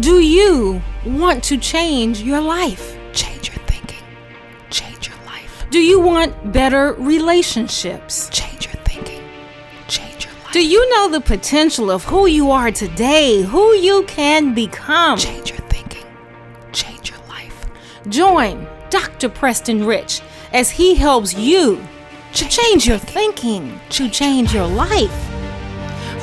Do you want to change your life? Change your thinking. Change your life. Do you want better relationships? Change your thinking. Change your life. Do you know the potential of who you are today, who you can become? Change your thinking. Change your life. Join Dr. Preston Rich as he helps you to change your thinking, to change your life.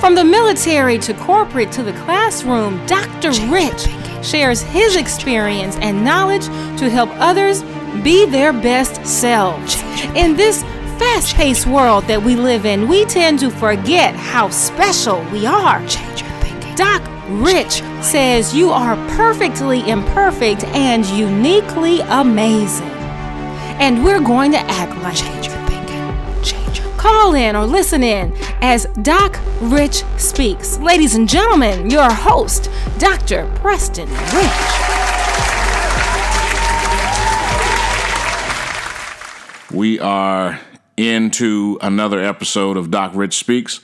From the military to corporate to the classroom, Dr. Rich shares his experience and knowledge to help others be their best selves. In this fast paced world that we live in, we tend to forget how special we are. Change your thinking. Doc Rich says you are perfectly imperfect and uniquely amazing. And we're going to act like Change Call in or listen in as Doc Rich speaks. Ladies and gentlemen, your host, Dr. Preston Rich. We are into another episode of Doc Rich Speaks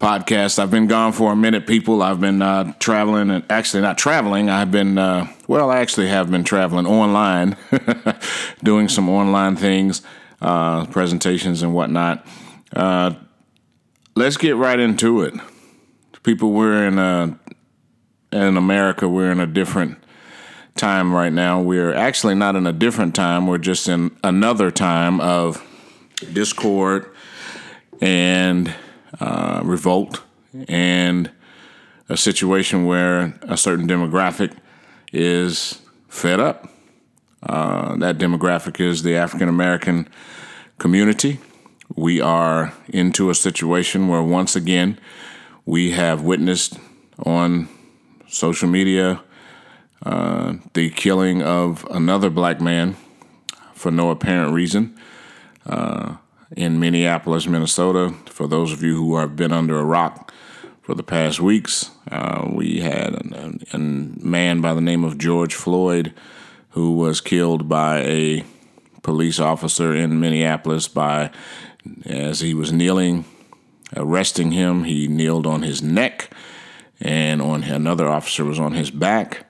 podcast. I've been gone for a minute, people. I've been uh, traveling and actually not traveling. I've been, uh, well, I actually have been traveling online, doing some online things, uh, presentations and whatnot. Uh, let's get right into it. People, we're in a, in America, we're in a different time right now. We're actually not in a different time. We're just in another time of discord and uh, revolt and a situation where a certain demographic is fed up. Uh, that demographic is the African American community. We are into a situation where, once again, we have witnessed on social media uh, the killing of another black man for no apparent reason uh, in Minneapolis, Minnesota. For those of you who have been under a rock for the past weeks, uh, we had a, a man by the name of George Floyd who was killed by a police officer in Minneapolis by as he was kneeling arresting him he kneeled on his neck and on another officer was on his back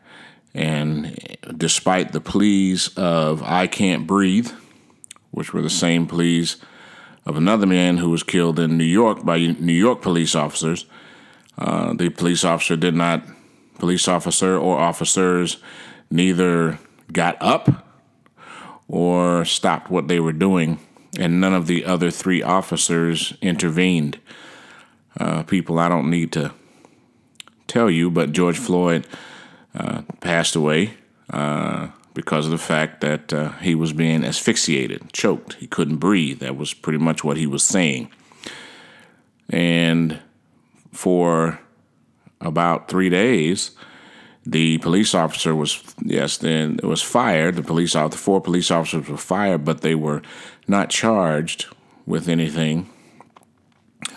and despite the pleas of I can't breathe which were the same pleas of another man who was killed in New York by New York police officers. Uh, the police officer did not, police officer or officers neither got up or stopped what they were doing, and none of the other three officers intervened. Uh, people, I don't need to tell you, but George Floyd uh, passed away. Uh, because of the fact that uh, he was being asphyxiated, choked. He couldn't breathe. That was pretty much what he was saying. And for about three days, the police officer was yes, then it was fired. The police the four police officers were fired, but they were not charged with anything.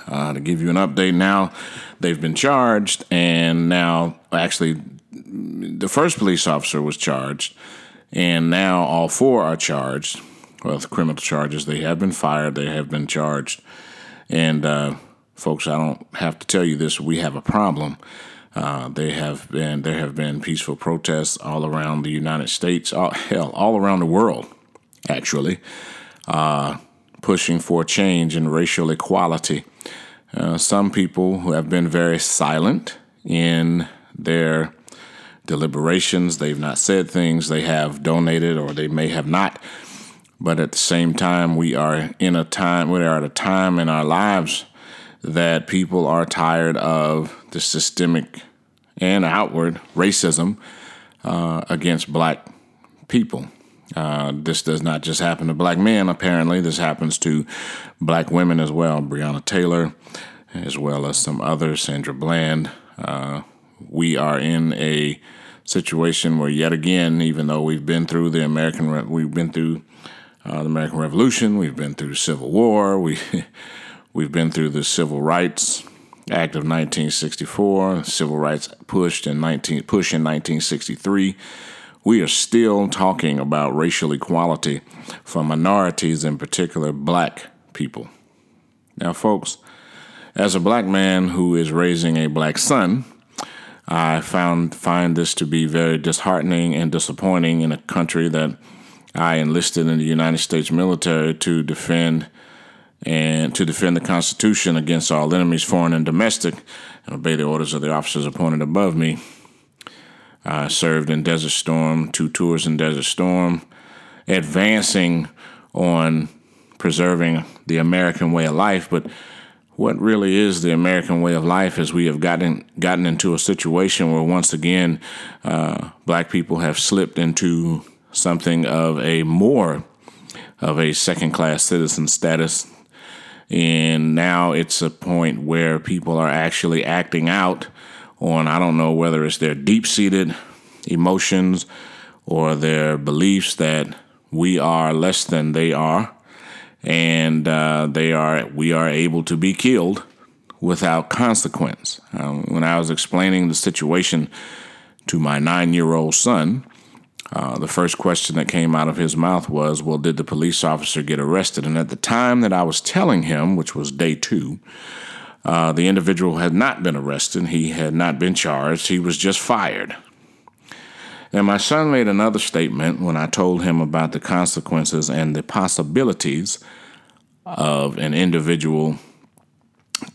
Uh, to give you an update, now they've been charged, and now actually the first police officer was charged and now all four are charged with criminal charges. They have been fired, they have been charged. And uh, folks, I don't have to tell you this, we have a problem. Uh, they have been there have been peaceful protests all around the United States, all, hell, all around the world, actually, uh, pushing for change in racial equality. Uh, some people who have been very silent in their deliberations. They've not said things. They have donated or they may have not. But at the same time, we are in a time, we are at a time in our lives that people are tired of the systemic and outward racism uh, against black people. Uh, this does not just happen to black men, apparently. This happens to black women as well. Breonna Taylor, as well as some others, Sandra Bland. Uh, we are in a situation where yet again, even though we've been through the American, Re- we've been through uh, the American Revolution, we've been through Civil War, we we've been through the Civil Rights Act of 1964, Civil Rights pushed in 19 push in 1963. We are still talking about racial equality for minorities, in particular, black people. Now, folks, as a black man who is raising a black son, I found find this to be very disheartening and disappointing in a country that I enlisted in the United States military to defend and to defend the Constitution against all enemies, foreign and domestic, and obey the orders of the officers appointed above me. I served in Desert Storm, two tours in Desert Storm, advancing on preserving the American way of life, but what really is the American way of life is we have gotten gotten into a situation where once again uh, black people have slipped into something of a more of a second class citizen status. And now it's a point where people are actually acting out on I don't know whether it's their deep seated emotions or their beliefs that we are less than they are and uh, they are we are able to be killed without consequence. Um, when I was explaining the situation to my nine year old son, uh, the first question that came out of his mouth was, Well, did the police officer get arrested? And at the time that I was telling him, which was day two, uh, the individual had not been arrested. He had not been charged. He was just fired. And my son made another statement when I told him about the consequences and the possibilities of an individual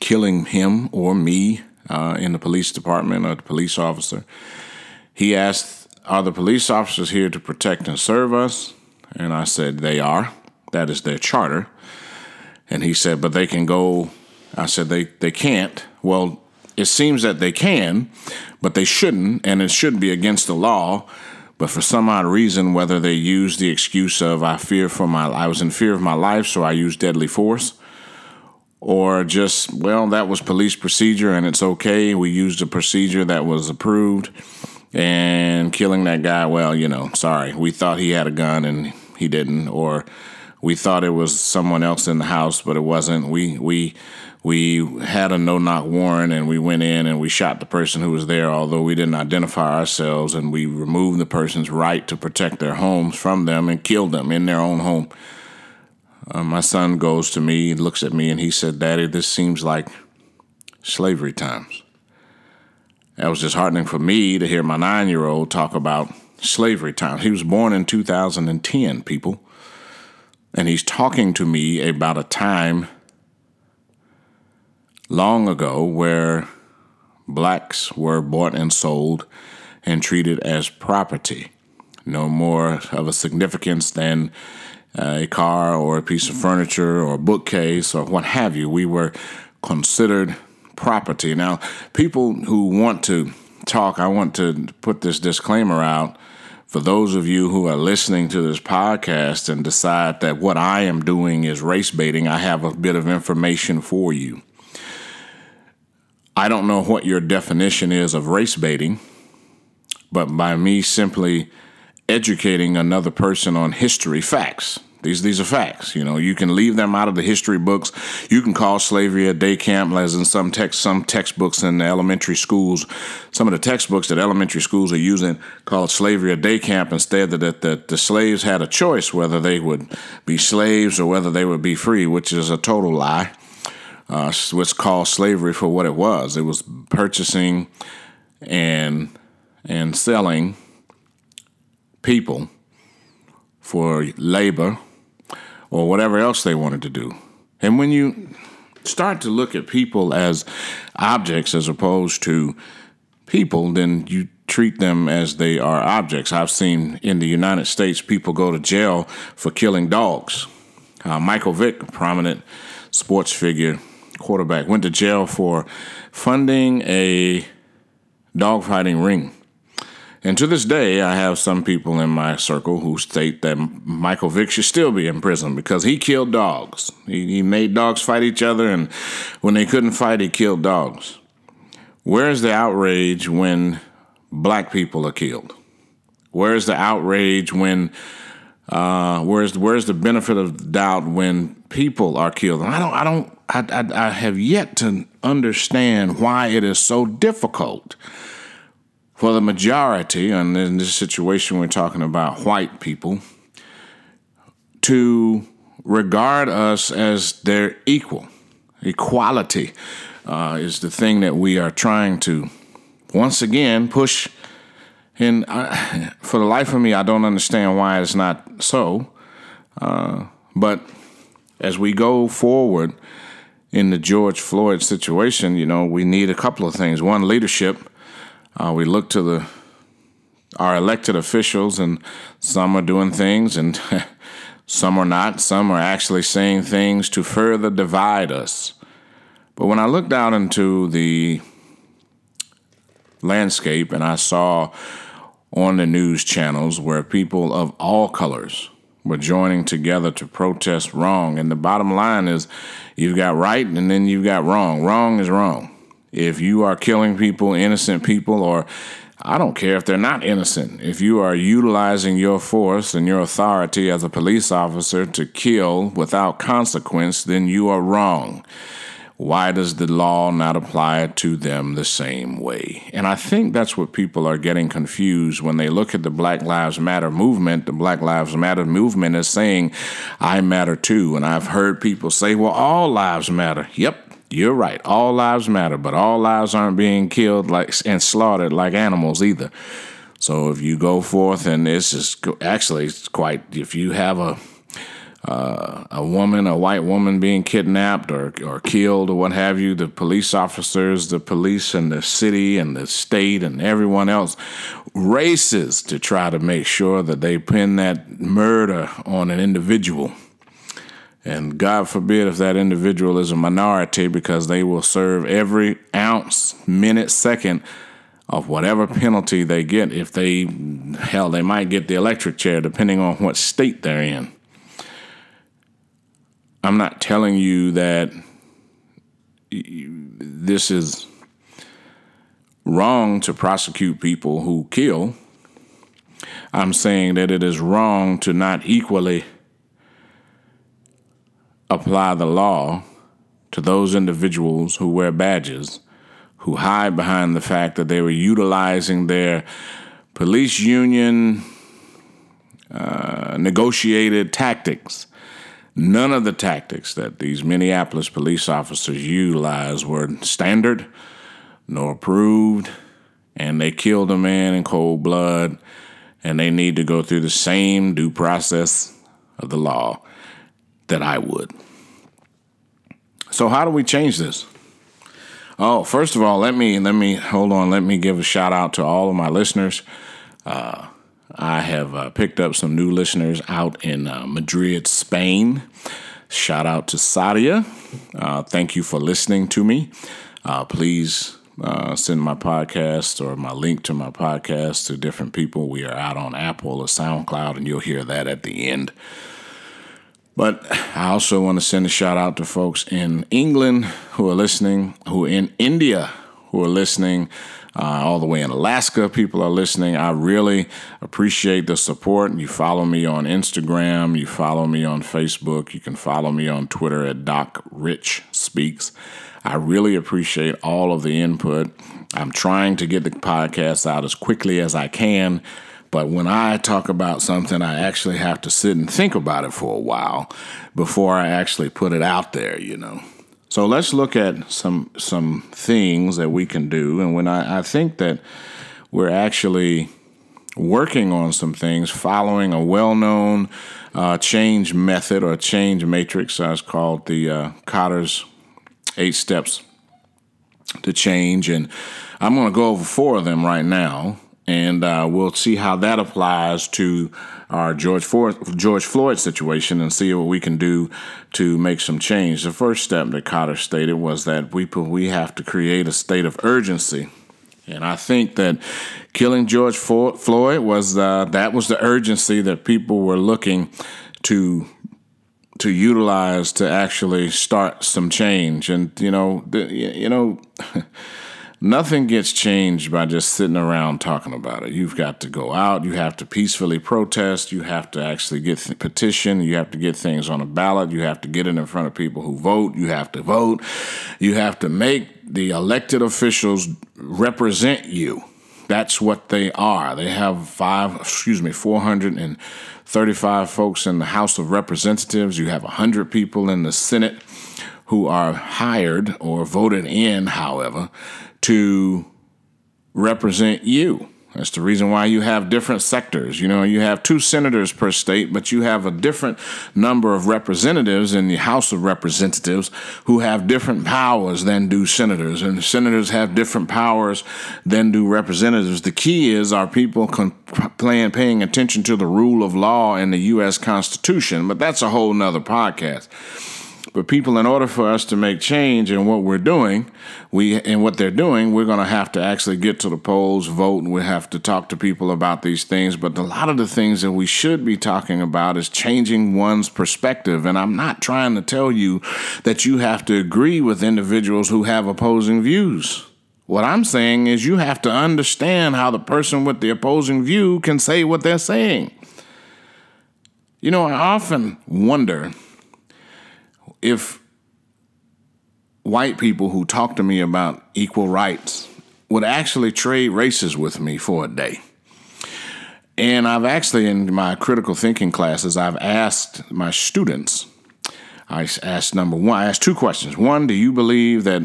killing him or me uh, in the police department or the police officer. He asked, Are the police officers here to protect and serve us? And I said, They are. That is their charter. And he said, But they can go. I said, They, they can't. Well, it seems that they can, but they shouldn't, and it should be against the law. But for some odd reason, whether they use the excuse of I fear for my I was in fear of my life, so I used deadly force, or just well that was police procedure and it's okay. We used a procedure that was approved, and killing that guy. Well, you know, sorry, we thought he had a gun and he didn't, or we thought it was someone else in the house, but it wasn't. We we we had a no knock warrant and we went in and we shot the person who was there, although we didn't identify ourselves, and we removed the person's right to protect their homes from them and killed them in their own home. Uh, my son goes to me, looks at me, and he said, Daddy, this seems like slavery times. That was disheartening for me to hear my nine year old talk about slavery times. He was born in 2010, people. And he's talking to me about a time long ago where blacks were bought and sold and treated as property, no more of a significance than uh, a car or a piece of furniture or a bookcase or what have you. We were considered property. Now, people who want to talk, I want to put this disclaimer out for those of you who are listening to this podcast and decide that what I am doing is race baiting, I have a bit of information for you. I don't know what your definition is of race baiting, but by me simply educating another person on history facts. These these are facts. You know, you can leave them out of the history books. You can call slavery a day camp, as in some text some textbooks in elementary schools. Some of the textbooks that elementary schools are using called slavery a day camp instead that the, the, the slaves had a choice whether they would be slaves or whether they would be free, which is a total lie uh, what's called slavery for what it was. It was purchasing and and selling people for labor or whatever else they wanted to do. And when you start to look at people as objects as opposed to people, then you treat them as they are objects. I've seen in the United States people go to jail for killing dogs. Uh, Michael Vick, prominent sports figure, quarterback, went to jail for funding a dogfighting ring. And to this day, I have some people in my circle who state that Michael Vick should still be in prison because he killed dogs. He, he made dogs fight each other, and when they couldn't fight, he killed dogs. Where's the outrage when black people are killed? Where's the outrage when uh, where's where's the benefit of doubt when people are killed? I don't I don't I, I, I have yet to understand why it is so difficult for the majority, and in this situation we're talking about white people, to regard us as their equal. Equality uh, is the thing that we are trying to once again push. And I, for the life of me, I don't understand why it's not so. Uh, but as we go forward in the George Floyd situation, you know, we need a couple of things. One, leadership. Uh, we look to the our elected officials, and some are doing things, and some are not. Some are actually saying things to further divide us. But when I looked out into the landscape and I saw on the news channels where people of all colors were joining together to protest wrong. And the bottom line is you've got right and then you've got wrong. Wrong is wrong. If you are killing people, innocent people, or I don't care if they're not innocent. If you are utilizing your force and your authority as a police officer to kill without consequence, then you are wrong. Why does the law not apply to them the same way? And I think that's what people are getting confused when they look at the Black Lives Matter movement. The Black Lives Matter movement is saying, I matter too. And I've heard people say, well, all lives matter. Yep, you're right. All lives matter, but all lives aren't being killed like and slaughtered like animals either. So if you go forth and this is actually quite if you have a uh, a woman, a white woman being kidnapped or, or killed or what have you, the police officers, the police and the city and the state and everyone else races to try to make sure that they pin that murder on an individual and God forbid if that individual is a minority because they will serve every ounce, minute, second of whatever penalty they get. If they, hell, they might get the electric chair depending on what state they're in. I'm not telling you that this is wrong to prosecute people who kill. I'm saying that it is wrong to not equally apply the law to those individuals who wear badges, who hide behind the fact that they were utilizing their police union uh, negotiated tactics. None of the tactics that these Minneapolis police officers utilized were standard nor approved, and they killed a man in cold blood, and they need to go through the same due process of the law that I would. So how do we change this? Oh, first of all, let me let me hold on. Let me give a shout out to all of my listeners. Uh, I have uh, picked up some new listeners out in uh, Madrid, Spain. Shout out to Sadia. Uh, thank you for listening to me. Uh, please uh, send my podcast or my link to my podcast to different people. We are out on Apple or SoundCloud, and you'll hear that at the end. But I also want to send a shout out to folks in England who are listening, who are in India who are listening, uh, all the way in Alaska, people are listening. I really appreciate the support. You follow me on Instagram, you follow me on Facebook, you can follow me on Twitter at Doc Rich Speaks. I really appreciate all of the input. I'm trying to get the podcast out as quickly as I can. But when I talk about something, I actually have to sit and think about it for a while before I actually put it out there, you know. So let's look at some some things that we can do. And when I, I think that we're actually working on some things, following a well-known uh, change method or change matrix, as called the uh, Kotter's Eight Steps to Change, and I'm going to go over four of them right now and uh, we'll see how that applies to our George Floyd, George Floyd situation and see what we can do to make some change. The first step that Kotter stated was that we we have to create a state of urgency. And I think that killing George Floyd was uh, that was the urgency that people were looking to to utilize to actually start some change. And you know, the, you know. nothing gets changed by just sitting around talking about it. You've got to go out. You have to peacefully protest. You have to actually get th- petition. You have to get things on a ballot. You have to get it in front of people who vote. You have to vote. You have to make the elected officials represent you. That's what they are. They have five, excuse me, 435 folks in the House of Representatives. You have 100 people in the Senate who are hired or voted in, however, to represent you. That's the reason why you have different sectors. You know, you have two senators per state, but you have a different number of representatives in the House of Representatives who have different powers than do senators. And senators have different powers than do representatives. The key is are people con- paying attention to the rule of law and the U.S. Constitution? But that's a whole nother podcast. But people, in order for us to make change in what we're doing, we and what they're doing, we're going to have to actually get to the polls, vote, and we have to talk to people about these things. But a lot of the things that we should be talking about is changing one's perspective. And I'm not trying to tell you that you have to agree with individuals who have opposing views. What I'm saying is you have to understand how the person with the opposing view can say what they're saying. You know, I often wonder if white people who talk to me about equal rights would actually trade races with me for a day. And I've actually, in my critical thinking classes, I've asked my students, I asked number one, I asked two questions. One, do you believe that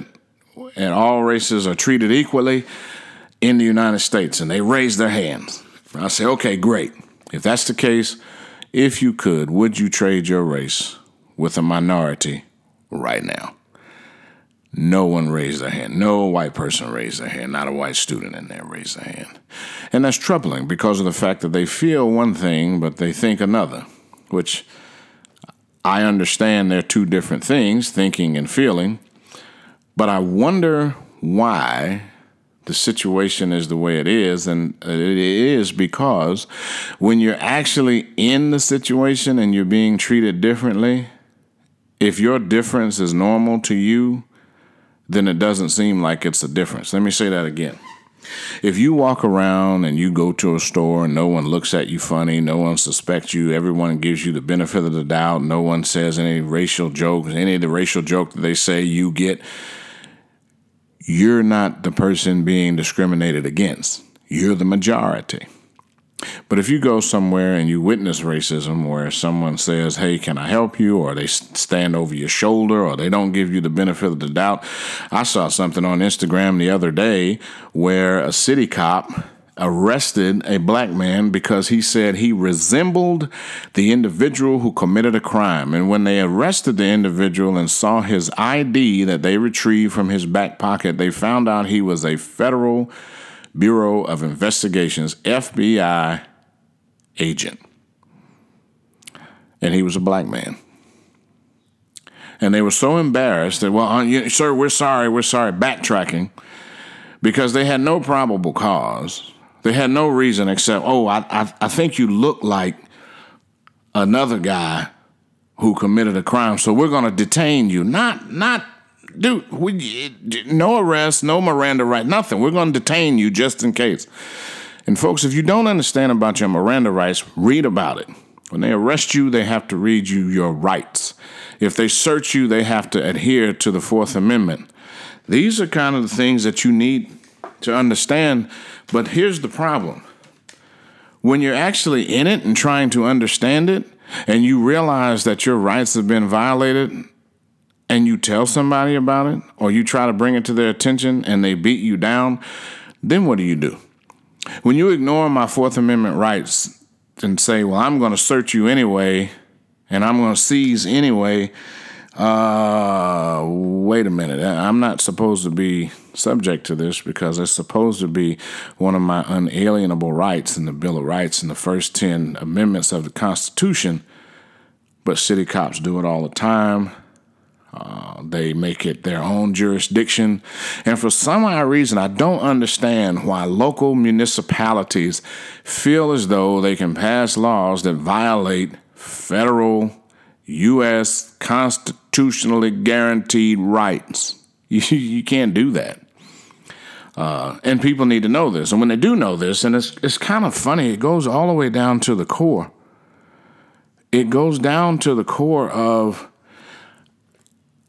and all races are treated equally in the United States? And they raised their hands. I say, okay, great. If that's the case, if you could, would you trade your race with a minority right now. No one raised their hand. No white person raised their hand. Not a white student in there raised their hand. And that's troubling because of the fact that they feel one thing, but they think another, which I understand they're two different things, thinking and feeling. But I wonder why the situation is the way it is. And it is because when you're actually in the situation and you're being treated differently, if your difference is normal to you, then it doesn't seem like it's a difference. Let me say that again. If you walk around and you go to a store and no one looks at you funny, no one suspects you, everyone gives you the benefit of the doubt, no one says any racial jokes, any of the racial joke that they say you get, you're not the person being discriminated against. You're the majority. But if you go somewhere and you witness racism where someone says, Hey, can I help you? or they stand over your shoulder or they don't give you the benefit of the doubt. I saw something on Instagram the other day where a city cop arrested a black man because he said he resembled the individual who committed a crime. And when they arrested the individual and saw his ID that they retrieved from his back pocket, they found out he was a federal Bureau of Investigations, FBI agent. And he was a black man. And they were so embarrassed that, well, uh, sir, we're sorry, we're sorry, backtracking, because they had no probable cause. They had no reason except, oh, I, I, I think you look like another guy who committed a crime, so we're going to detain you. Not, not dude, we, no arrest, no Miranda right, nothing. We're going to detain you just in case. And folks, if you don't understand about your Miranda rights, read about it. When they arrest you, they have to read you your rights. If they search you, they have to adhere to the Fourth Amendment. These are kind of the things that you need to understand. But here's the problem when you're actually in it and trying to understand it, and you realize that your rights have been violated, and you tell somebody about it or you try to bring it to their attention and they beat you down, then what do you do? When you ignore my Fourth Amendment rights and say, well, I'm going to search you anyway and I'm going to seize anyway, uh, wait a minute. I'm not supposed to be subject to this because it's supposed to be one of my unalienable rights in the Bill of Rights and the first 10 amendments of the Constitution. But city cops do it all the time. Uh, they make it their own jurisdiction. And for some odd reason, I don't understand why local municipalities feel as though they can pass laws that violate federal, U.S. constitutionally guaranteed rights. You, you can't do that. Uh, and people need to know this. And when they do know this, and it's, it's kind of funny, it goes all the way down to the core. It goes down to the core of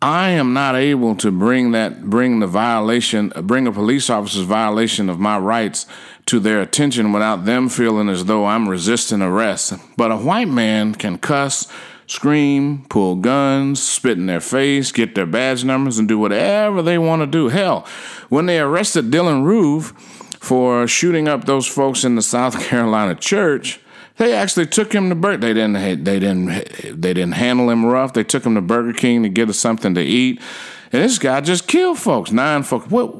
I am not able to bring that bring the violation bring a police officer's violation of my rights to their attention without them feeling as though I'm resisting arrest. But a white man can cuss, scream, pull guns, spit in their face, get their badge numbers, and do whatever they want to do. Hell, when they arrested Dylann Roof for shooting up those folks in the South Carolina church. They actually took him to Burger. They didn't. They didn't. They didn't handle him rough. They took him to Burger King to get us something to eat. And this guy just killed folks. Nine folks. What?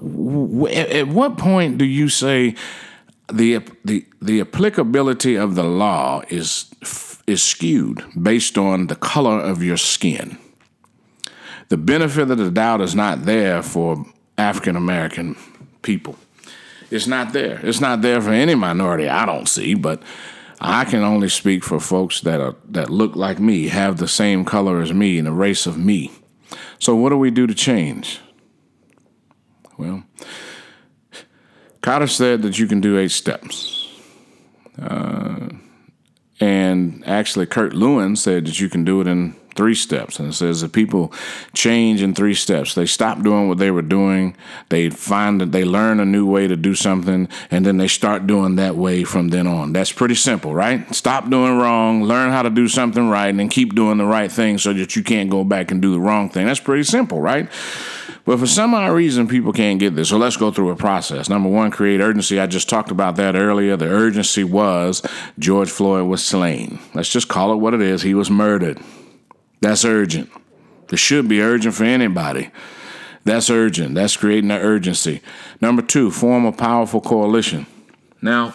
At what point do you say the the the applicability of the law is is skewed based on the color of your skin? The benefit of the doubt is not there for African American people. It's not there. It's not there for any minority I don't see, but I can only speak for folks that are that look like me, have the same color as me, and the race of me. So what do we do to change? Well, Kotter said that you can do eight steps. Uh, and actually, Kurt Lewin said that you can do it in three steps. And it says that people change in three steps. They stop doing what they were doing, they find that they learn a new way to do something, and then they start doing that way from then on. That's pretty simple, right? Stop doing wrong, learn how to do something right, and then keep doing the right thing so that you can't go back and do the wrong thing. That's pretty simple, right? But for some odd reason, people can't get this. So let's go through a process. Number one, create urgency. I just talked about that earlier. The urgency was George Floyd was slain. Let's just call it what it is. He was murdered. That's urgent. It should be urgent for anybody. That's urgent. That's creating that urgency. Number two, form a powerful coalition. Now,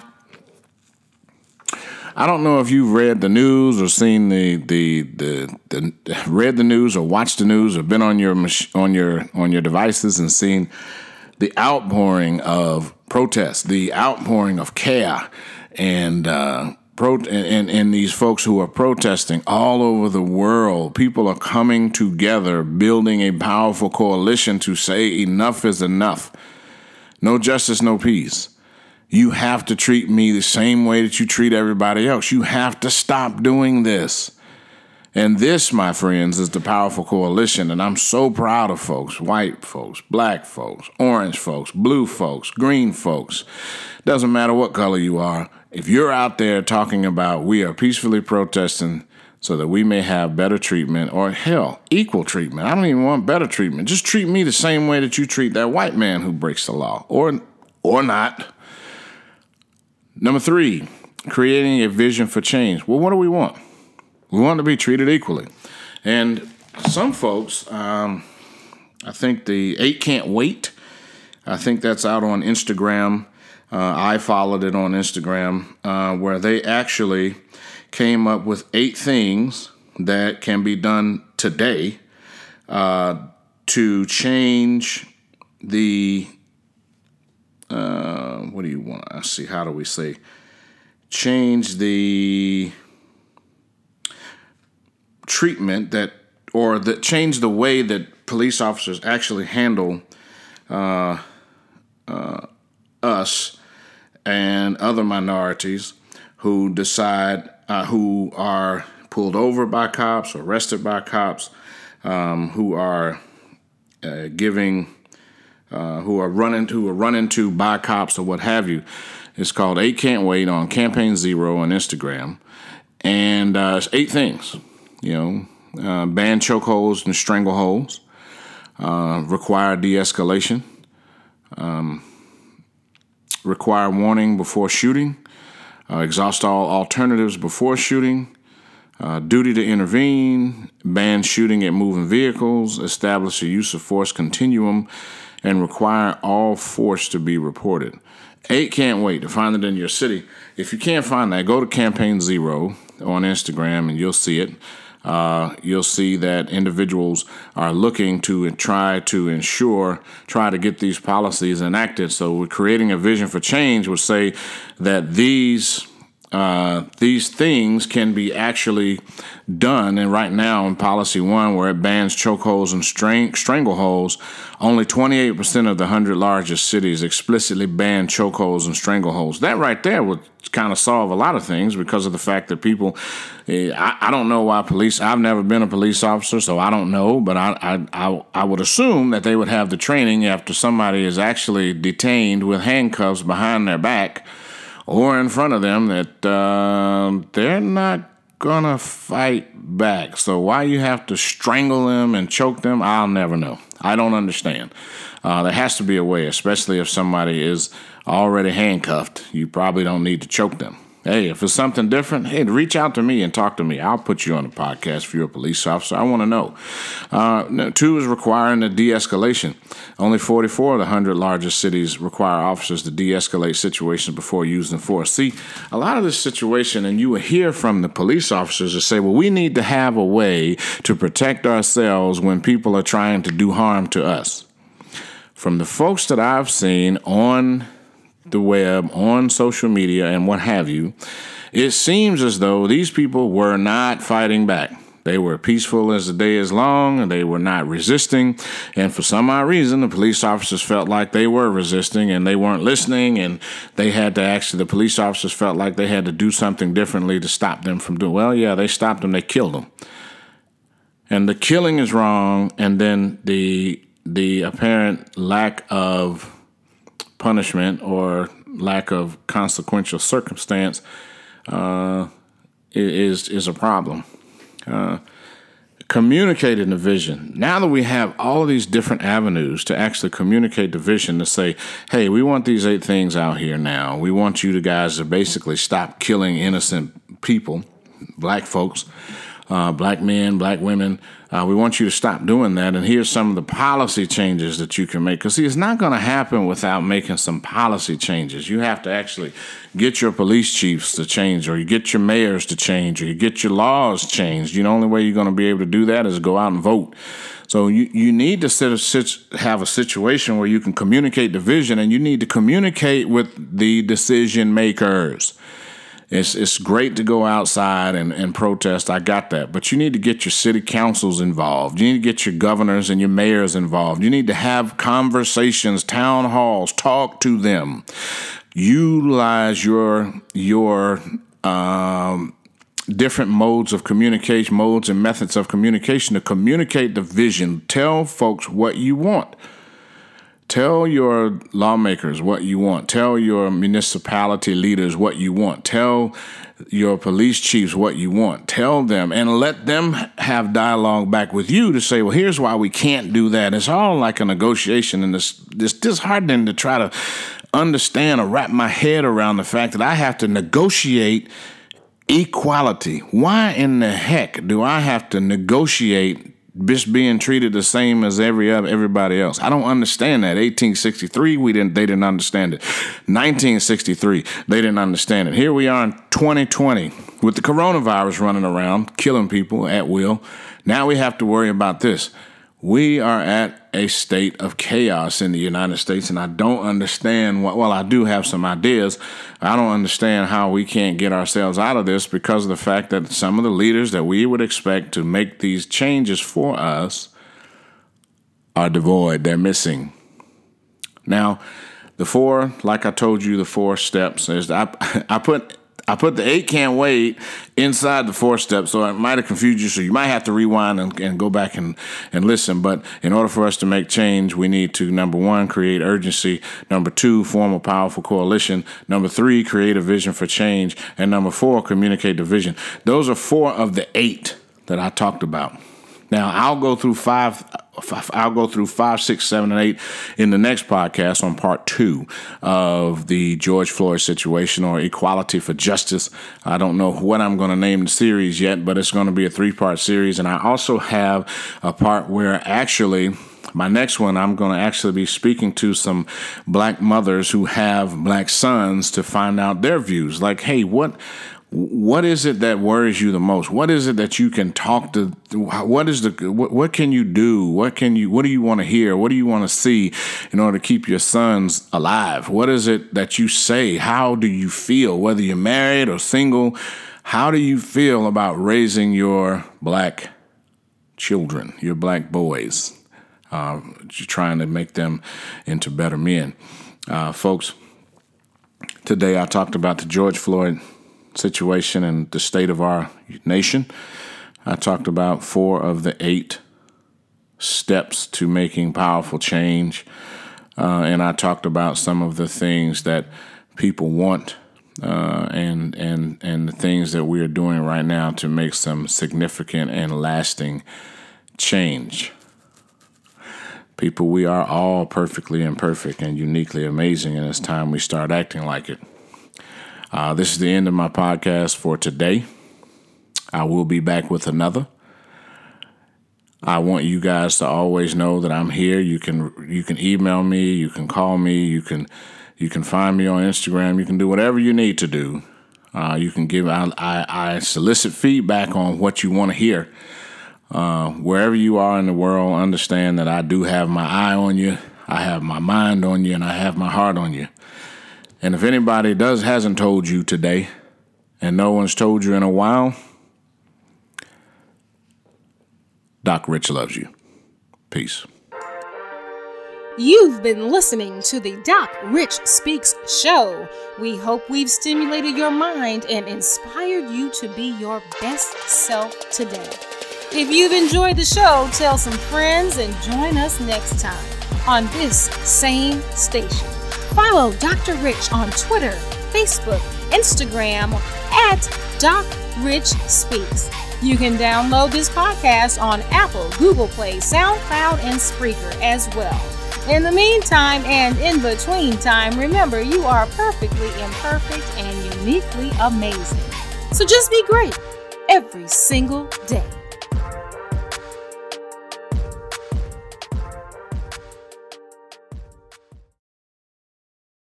I don't know if you've read the news or seen the the the, the read the news or watched the news or been on your on your on your devices and seen the outpouring of protest, the outpouring of care and uh, pro and, and these folks who are protesting all over the world, people are coming together, building a powerful coalition to say enough is enough. No justice, no peace. You have to treat me the same way that you treat everybody else. You have to stop doing this. And this, my friends, is the powerful coalition. And I'm so proud of folks white folks, black folks, orange folks, blue folks, green folks. Doesn't matter what color you are if you're out there talking about we are peacefully protesting so that we may have better treatment or hell, equal treatment. I don't even want better treatment. Just treat me the same way that you treat that white man who breaks the law or or not. Number 3, creating a vision for change. Well, what do we want? We want to be treated equally. And some folks, um, I think the 8 Can't Wait, I think that's out on Instagram. Uh, I followed it on Instagram uh, where they actually came up with eight things that can be done today uh, to change the. Uh, what do you want? I see. How do we say? Change the treatment that, or that change the way that police officers actually handle uh, uh, us and other minorities who decide uh, who are pulled over by cops, arrested by cops, um, who are uh, giving, uh, who are running, who are run into by cops or what have you. It's called Eight Can't Wait on Campaign Zero on Instagram, and uh, it's eight things. You know, uh, ban chokeholds and strangleholds, uh, require de-escalation. Um, require warning before shooting, uh, exhaust all alternatives before shooting, uh, duty to intervene, ban shooting at moving vehicles, establish a use of force continuum, and require all force to be reported. Eight can't wait to find it in your city. If you can't find that, go to Campaign Zero on Instagram and you'll see it uh, you'll see that individuals are looking to try to ensure, try to get these policies enacted. So, we're creating a vision for change would say that these uh, these things can be actually done. And right now, in Policy One, where it bans chokeholds and strang- strangleholds, only 28% of the 100 largest cities explicitly ban chokeholds and strangleholds. That right there would kind of solve a lot of things because of the fact that people, eh, I, I don't know why police, I've never been a police officer, so I don't know, but I, I, I, I would assume that they would have the training after somebody is actually detained with handcuffs behind their back or in front of them that uh, they're not gonna fight back. So why you have to strangle them and choke them, I'll never know. I don't understand. Uh, there has to be a way, especially if somebody is already handcuffed. You probably don't need to choke them. Hey, if it's something different, hey, reach out to me and talk to me. I'll put you on the podcast if you're a police officer. I want to know. Uh, two is requiring a de escalation. Only 44 of the 100 largest cities require officers to de escalate situations before using force. See, a lot of this situation, and you will hear from the police officers that say, well, we need to have a way to protect ourselves when people are trying to do harm to us. From the folks that I've seen on the web, on social media, and what have you, it seems as though these people were not fighting back. They were peaceful as the day is long, and they were not resisting. And for some odd reason, the police officers felt like they were resisting and they weren't listening, and they had to actually, the police officers felt like they had to do something differently to stop them from doing. Well, yeah, they stopped them, they killed them. And the killing is wrong, and then the the apparent lack of punishment or lack of consequential circumstance uh, is is a problem. Uh, communicating the vision. Now that we have all of these different avenues to actually communicate the vision to say, hey, we want these eight things out here now. We want you to guys to basically stop killing innocent people, black folks, uh, black men, black women. Uh, we want you to stop doing that. And here's some of the policy changes that you can make. Because, see, it's not going to happen without making some policy changes. You have to actually get your police chiefs to change, or you get your mayors to change, or you get your laws changed. You know, the only way you're going to be able to do that is go out and vote. So you, you need to sit, have a situation where you can communicate the vision, and you need to communicate with the decision makers. It's it's great to go outside and, and protest. I got that. But you need to get your city councils involved. You need to get your governors and your mayors involved. You need to have conversations, town halls, talk to them. Utilize your your um, different modes of communication, modes and methods of communication to communicate the vision. Tell folks what you want. Tell your lawmakers what you want. Tell your municipality leaders what you want. Tell your police chiefs what you want. Tell them and let them have dialogue back with you to say, well, here's why we can't do that. It's all like a negotiation, and it's, it's disheartening to try to understand or wrap my head around the fact that I have to negotiate equality. Why in the heck do I have to negotiate just being treated the same as every everybody else. I don't understand that. 1863, we didn't they didn't understand it. 1963, they didn't understand it. Here we are in 2020 with the coronavirus running around, killing people at will. Now we have to worry about this. We are at a state of chaos in the United States, and I don't understand what, well, I do have some ideas. I don't understand how we can't get ourselves out of this because of the fact that some of the leaders that we would expect to make these changes for us are devoid, they're missing. Now, the four, like I told you, the four steps is I, I put I put the eight can't wait inside the four steps, so it might have confused you. So you might have to rewind and, and, go back and, and listen. But in order for us to make change, we need to number one, create urgency. Number two, form a powerful coalition. Number three, create a vision for change. And number four, communicate the vision. Those are four of the eight that I talked about. Now I'll go through five. I'll go through five, six, seven, and eight in the next podcast on part two of the George Floyd situation or equality for justice. I don't know what I'm going to name the series yet, but it's going to be a three part series. And I also have a part where actually my next one, I'm going to actually be speaking to some black mothers who have black sons to find out their views. Like, hey, what what is it that worries you the most? What is it that you can talk to what is the what, what can you do? What can you what do you want to hear? What do you want to see in order to keep your sons alive? What is it that you say? How do you feel? Whether you're married or single how do you feel about raising your black children your black boys uh, trying to make them into better men? Uh, folks today i talked about the george floyd situation and the state of our nation. I talked about four of the eight steps to making powerful change. Uh, and I talked about some of the things that people want uh, and and and the things that we are doing right now to make some significant and lasting change. People, we are all perfectly imperfect and uniquely amazing, and it's time we start acting like it. Uh, this is the end of my podcast for today. I will be back with another. I want you guys to always know that I'm here. You can you can email me, you can call me, you can you can find me on Instagram. You can do whatever you need to do. Uh, you can give I, I, I solicit feedback on what you want to hear. Uh, wherever you are in the world, understand that I do have my eye on you, I have my mind on you, and I have my heart on you. And if anybody does hasn't told you today, and no one's told you in a while, Doc Rich loves you. Peace. You've been listening to the Doc Rich Speaks show. We hope we've stimulated your mind and inspired you to be your best self today. If you've enjoyed the show, tell some friends and join us next time on this same station. Follow Dr. Rich on Twitter, Facebook, Instagram at Doc Rich Speaks. You can download this podcast on Apple, Google Play, SoundCloud, and Spreaker as well. In the meantime and in between time, remember you are perfectly imperfect and uniquely amazing. So just be great every single day.